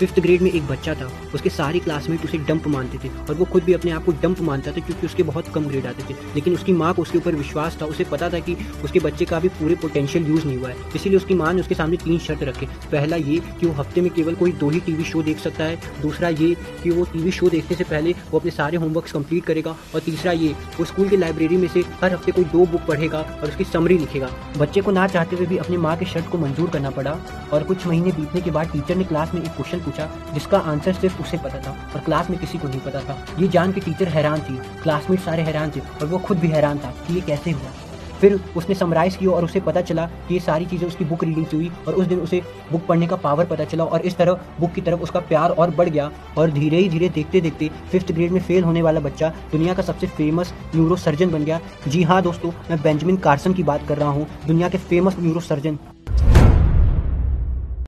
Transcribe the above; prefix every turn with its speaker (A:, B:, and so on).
A: Fifth grade में एक बच्चा था, उसके सारे क्लासमेट उसे डंप मानते थे और वो खुद भी अपने आप को डंप मानता था क्योंकि उसके बहुत कम ग्रेड आते थे। लेकिन उसकी माँ को उसके ऊपर विश्वास था, उसे पता था कि उसके बच्चे का अभी पूरे पोटेंशियल यूज़ नहीं हुआ है। इसीलिए उसकी माँ ने उसके सामने तीन शर्त रखे। पहला ये कि वो हफ़्ते में केवल कोई दो ही टीवी शो देख सकता है। दूसरा ये कि वो टीवी शो देखने से पहले वो अपने सारे होमवर्क्स कंप्लीट करेगा। और तीसरा ये, वो स्कूल की लाइब्रेरी में से हर हफ़्ते कोई दो बुक पढ़ेगा और उसकी समरी लिखेगा। बच्चे को ना चाहते हुए भी अपनी माँ के शर्त को मंजूर करना पड़ा और कुछ महीने बीतने के बाद टीचर ने क्लास में एक क्वेश्चन पूछा, जिसका आंसर सिर्फ़ उसे पता था और क्लास में किसी को नहीं पता था। ये जान के टीचर हैरान थी। क्लासमेट सारे हैरान थे और वो खुद भी हैरान था कि ये कैसे हुआ। फिर उसने समराइज किया और उसे पता चला कि ये सारी चीज़ें उसकी बुक रीडिंग से हुई और उस दिन उसे बुक पढ़ने का पावर पता चला और इस तरह बुक की तरफ़ उसका प्यार और बढ़ गया और धीरे ही धीरे देखते देखते फिफ्थ ग्रेड में फेल होने वाला बच्चा दुनिया का सबसे फ़ेमस न्यूरो सर्जन बन गया। जी हाँ दोस्तों, मैं बेंजामिन कार्सन की बात कर रहा हूँ। दुनिया के फ़ेमस न्यूरो सर्जन